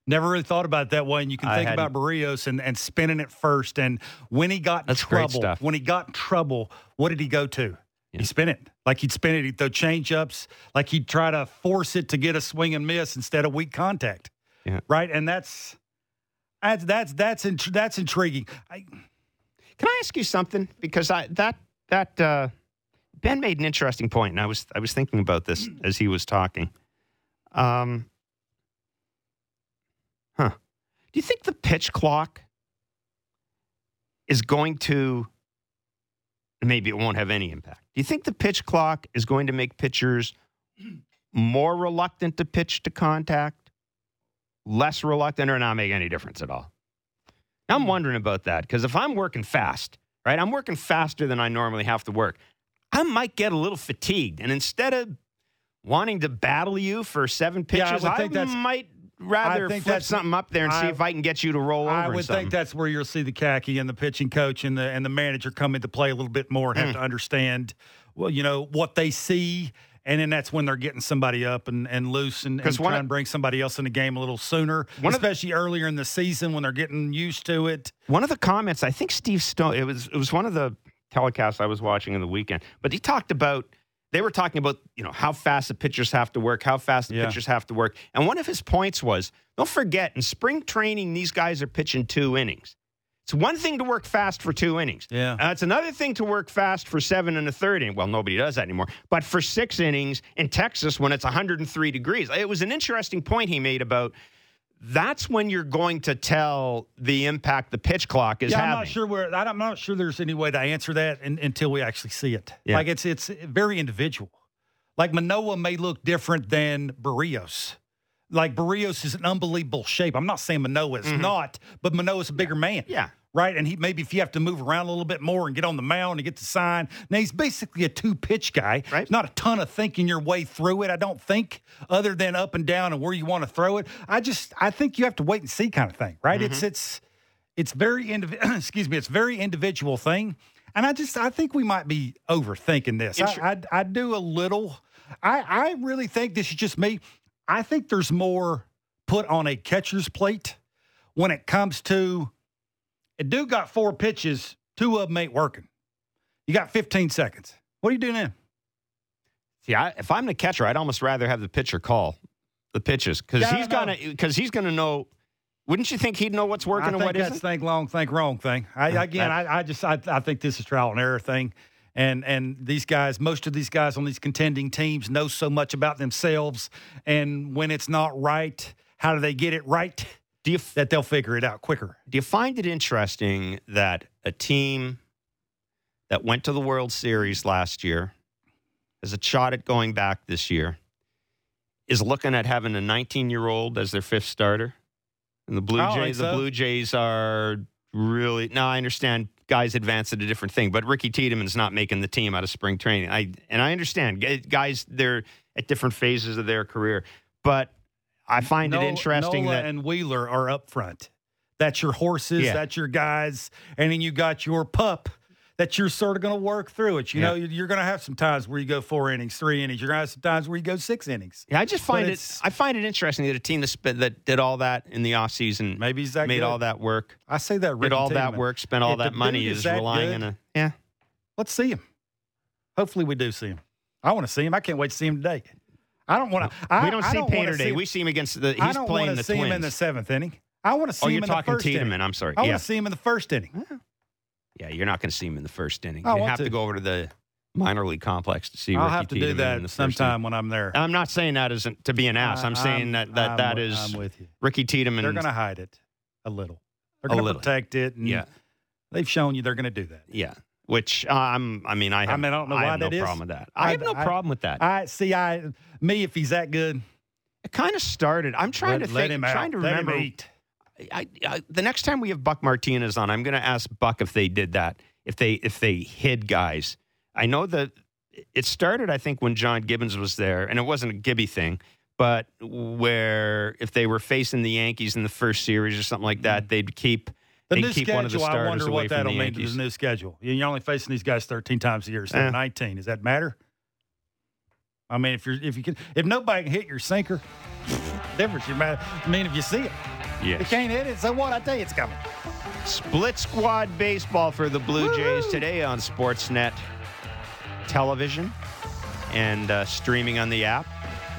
Never really thought about that way. And you can I think hadn't. about Berrios and, and spinning it first. And when he got in That's great trouble, stuff. when he got in trouble, what did he go to? Yeah. He spin it. Like he'd spin it, he'd throw change ups, like he'd try to force it to get a swing and miss instead of weak contact. Yeah. Right. And that's that's that's that's int- that's intriguing. I, Can I ask you something? Because I that that uh, Ben made an interesting point, and I was I was thinking about this [CLEARS THROAT] as he was talking. Um, huh? Do you think the pitch clock is going to? Maybe it won't have any impact. Do you think the pitch clock is going to make pitchers more reluctant to pitch to contact, less reluctant, or not make any difference at all? I'm wondering about that because if I'm working fast, right, I'm working faster than I normally have to work. I might get a little fatigued, and instead of wanting to battle you for seven Yeah, I pitches, I, that's- might rather I think flip that's- something up there and see if I can get you to roll over. I would think that's where you'll see the khaki and the pitching coach and the and the manager come into play a little bit more and have Hmm. to understand, well, you know, what they see. And then that's when they're getting somebody up and, and loose and, and trying to bring somebody else in the game a little sooner, One of the- especially earlier in the season when they're getting used to it. one of the comments. I think Steve Stone. It was it was one of the telecasts I was watching in the weekend. But he talked about they were talking about you know how fast the pitchers have to work, how fast the Yeah. pitchers have to work. And one of his points was, don't forget, in spring training, these guys are pitching two innings. It's one thing to work fast for two innings. Yeah. Uh, it's another thing to work fast for seven and a third inning. Well, nobody does that anymore. But for six innings in Texas when it's 103 degrees, it was an interesting point he made about that's when you're going to tell the impact the pitch clock is yeah, having. I'm not sure where I'm not sure there's any way to answer that in, until we actually see it. Yeah. Like it's it's very individual. Like Manoah may look different than Berrios. Like Berrios is an unbelievable shape. I'm not saying Manoah is not, but Manoah's a bigger man. Mm-hmm. Yeah. Right. And he maybe if you have to move around a little bit more and get on the mound and get the sign. Now he's basically a two pitch guy. Right. Not a ton of thinking your way through it, I don't think, other than up and down and where you want to throw it. I just I think you have to wait and see kind of thing. Right. Mm-hmm. It's it's it's very indiv- [CLEARS THROAT] excuse me, it's very individual thing. And I just I think we might be overthinking this. I, I I do a little. I I really think this is just me. I think there's more put on a catcher's plate when it comes to a dude got four pitches, two of them ain't working. You got 15 seconds. What are you doing then? See, I, if I'm the catcher, I'd almost rather have the pitcher call the pitches because Yeah, he's gonna because he's gonna know. Wouldn't you think he'd know what's working I and what isn't? think long, think wrong thing. I, again, I, I just I, I think this is trial and error thing, and and these guys, most of these guys on these contending teams know so much about themselves, and when it's not right, how do they get it right? Do you f- That they'll figure it out quicker. do you find it interesting that a team that went to the World Series last year has a shot at going back this year is looking at having a 19 year old as their fifth starter? And the Blue oh, Jays, think the. Blue Jays are really now. I understand guys advance at a different thing, but Ricky Tiedemann's not making the team out of spring training. I and I understand guys they're at different phases of their career, but I find it interesting Nola that and Wheeler are up front. That's your horses. Yeah. That's your guys, and then you got your pup. That you're sort of going to work through it. You Yeah. know, you're- you're going to have some times where you go four innings, three innings. You're going to have some times where you go six innings. Yeah, I just find it. I find it interesting that a team that that did all that in the offseason Maybe he's that made good. all that work, I say that. did all that work, spent all that money, is, is that relying good- on a yeah. Let's see him. Hopefully, we do see him. I want to see him. I can't wait to see him today. I don't want to. I, we don't I see don't Painter Day. see- we see him against the. I He's don't playing the see Twins. him in the seventh inning. I want to see oh, him you're in the first Tiedemann. inning. I'm sorry. I yeah, want to see him in the first inning. yeah. You're not going to see him in the first inning. Oh, I you have to. to. go over to the minor league complex to see. I'll Ricky have to do Tiedemann the that sometime when I'm there. I'm not saying that isn't to be an ass. I'm, I- saying that that, I'm that is I'm with you. Ricky Tiedemann. They're going to hide it a little. They're going to protect it. And yeah, they've shown you they're going to do that. yeah. Which I'm. I mean, I have. mean, I don't know why I have that no is. problem with that. I, I- have no I- problem with that. I see. I me if he's that good, it kind of started. I'm trying let, to think. him out. trying to Let remember. I, I, the next time we have Buck Martinez on, I'm going to ask Buck if they did that, if they if they hid guys. I know that it started, I think, when John Gibbons was there, and it wasn't a Gibby thing, but where if they were facing the Yankees in the first series or something like that, mm. they'd keep The new keep schedule. one of the I wonder away what that'll mean to the new schedule. You're only facing these guys 13 times a year instead Eh. of 19. Does that matter? I mean, if you're if you can if nobody can hit your sinker, [LAUGHS] difference you matter. I mean, if you see it, you can't hit it. So what? I tell you, it's coming. Split squad baseball for the Blue Jays today on Sportsnet television and uh, streaming on the app.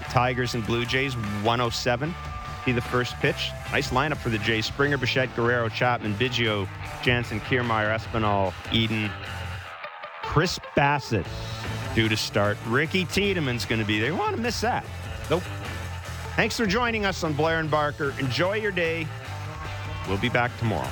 Tigers and Blue Jays 107. Be the first pitch. Nice lineup for the Jays. Springer, Bichette, Guerrero, Chapman, Biggio, Jansen, Kiermaier, Espinal, Eden, Chris Bassitt due to start. Ricky Tiedemann's going to be there. You want to miss that? Nope. Thanks for joining us on Blair and Barker. Enjoy your day. We'll be back tomorrow.